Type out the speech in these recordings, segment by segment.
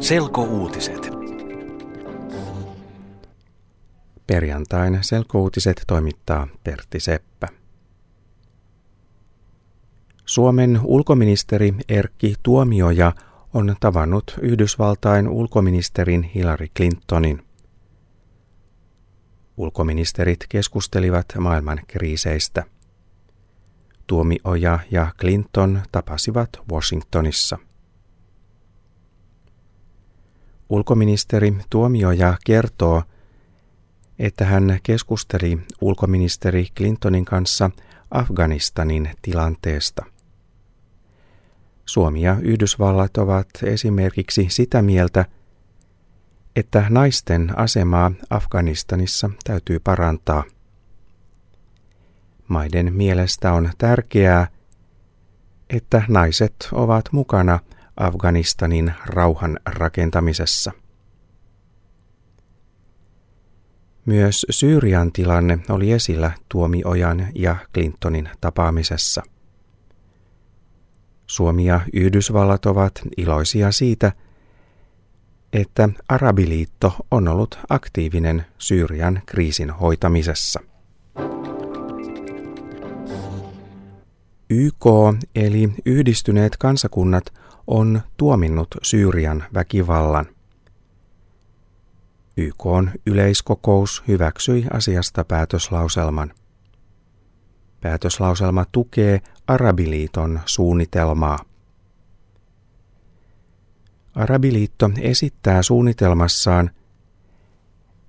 Selkouutiset. Perjantain selkouutiset toimittaa Pertti Seppä. Suomen ulkoministeri Erkki Tuomioja on tavannut Yhdysvaltain ulkoministerin Hillary Clintonin. Ulkoministerit keskustelivat maailman kriiseistä. Tuomioja ja Clinton tapasivat Washingtonissa. Ulkoministeri Tuomioja kertoo, että hän keskusteli ulkoministeri Clintonin kanssa Afganistanin tilanteesta. Suomi ja Yhdysvallat ovat esimerkiksi sitä mieltä, että naisten asemaa Afganistanissa täytyy parantaa. Maiden mielestä on tärkeää, että naiset ovat mukana Afganistanin rauhan rakentamisessa. Myös Syyrian tilanne oli esillä Tuomiojan ja Clintonin tapaamisessa. Suomi ja Yhdysvallat ovat iloisia siitä, että Arabiliitto on ollut aktiivinen Syyrian kriisin hoitamisessa. YK eli Yhdistyneet kansakunnat on tuominnut Syyrian väkivallan. YK yleiskokous hyväksyi asiasta päätöslauselman. Päätöslauselma tukee Arabiliiton suunnitelmaa. Arabiliitto esittää suunnitelmassaan,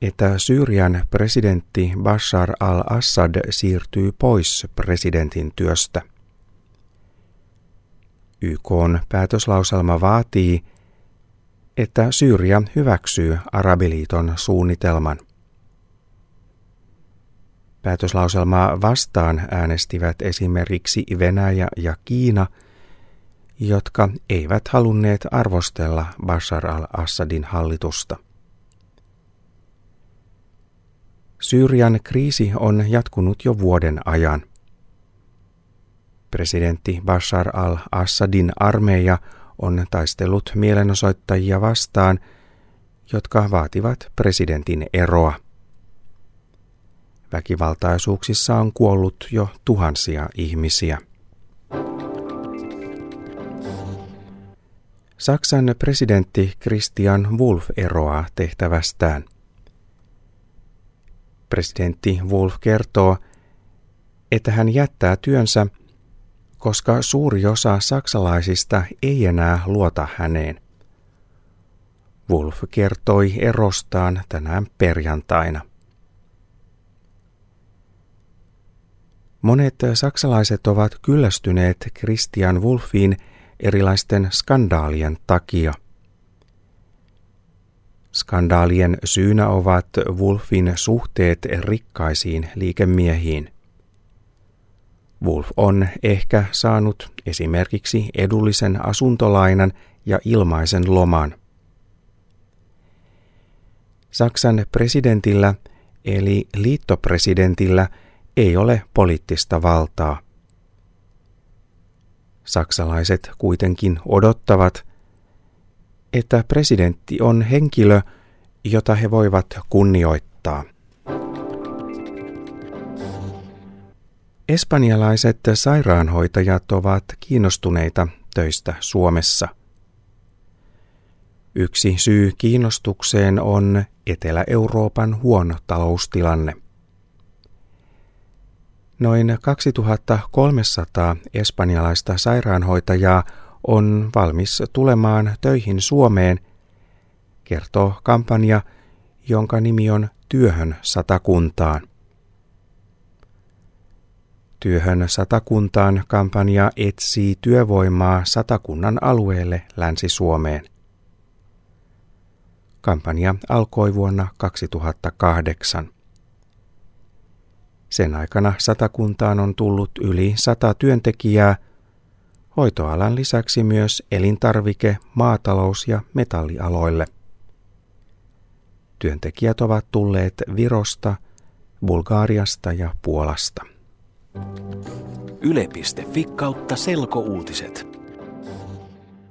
että Syyrian presidentti Bashar al-Assad siirtyy pois presidentin työstä. YK päätöslauselma vaatii, että Syyria hyväksyy Arabiliiton suunnitelman. Päätöslauselmaa vastaan äänestivät esimerkiksi Venäjä ja Kiina, jotka eivät halunneet arvostella Bashar al-Assadin hallitusta. Syyrian kriisi on jatkunut jo vuoden ajan. Presidentti Bashar al-Assadin armeija on taistellut mielenosoittajia vastaan, jotka vaativat presidentin eroa. Väkivaltaisuuksissa on kuollut jo tuhansia ihmisiä. Saksan presidentti Christian Wolf eroaa tehtävästään. Presidentti Wolf kertoo, että hän jättää työnsä – koska suuri osa saksalaisista ei enää luota häneen. Wolf kertoi erostaan tänään perjantaina. Monet saksalaiset ovat kyllästyneet Christian Wolfiin erilaisten skandaalien takia. Skandaalien syynä ovat Wolfin suhteet rikkaisiin liikemiehiin – Wolf on ehkä saanut esimerkiksi edullisen asuntolainan ja ilmaisen loman. Saksan presidentillä eli liittopresidentillä ei ole poliittista valtaa. Saksalaiset kuitenkin odottavat, että presidentti on henkilö, jota he voivat kunnioittaa. Espanjalaiset sairaanhoitajat ovat kiinnostuneita töistä Suomessa. Yksi syy kiinnostukseen on Etelä-Euroopan huono taloustilanne. Noin 2300 espanjalaista sairaanhoitajaa on valmis tulemaan töihin Suomeen, kertoo kampanja, jonka nimi on Työhön satakuntaan. Työhön satakuntaan kampanja etsii työvoimaa satakunnan alueelle Länsi-Suomeen. Kampanja alkoi vuonna 2008. Sen aikana satakuntaan on tullut yli sata työntekijää, hoitoalan lisäksi myös elintarvike-, maatalous- ja metallialoille. Työntekijät ovat tulleet Virosta, Bulgaariasta ja Puolasta. Yle.fi kautta selkouutiset.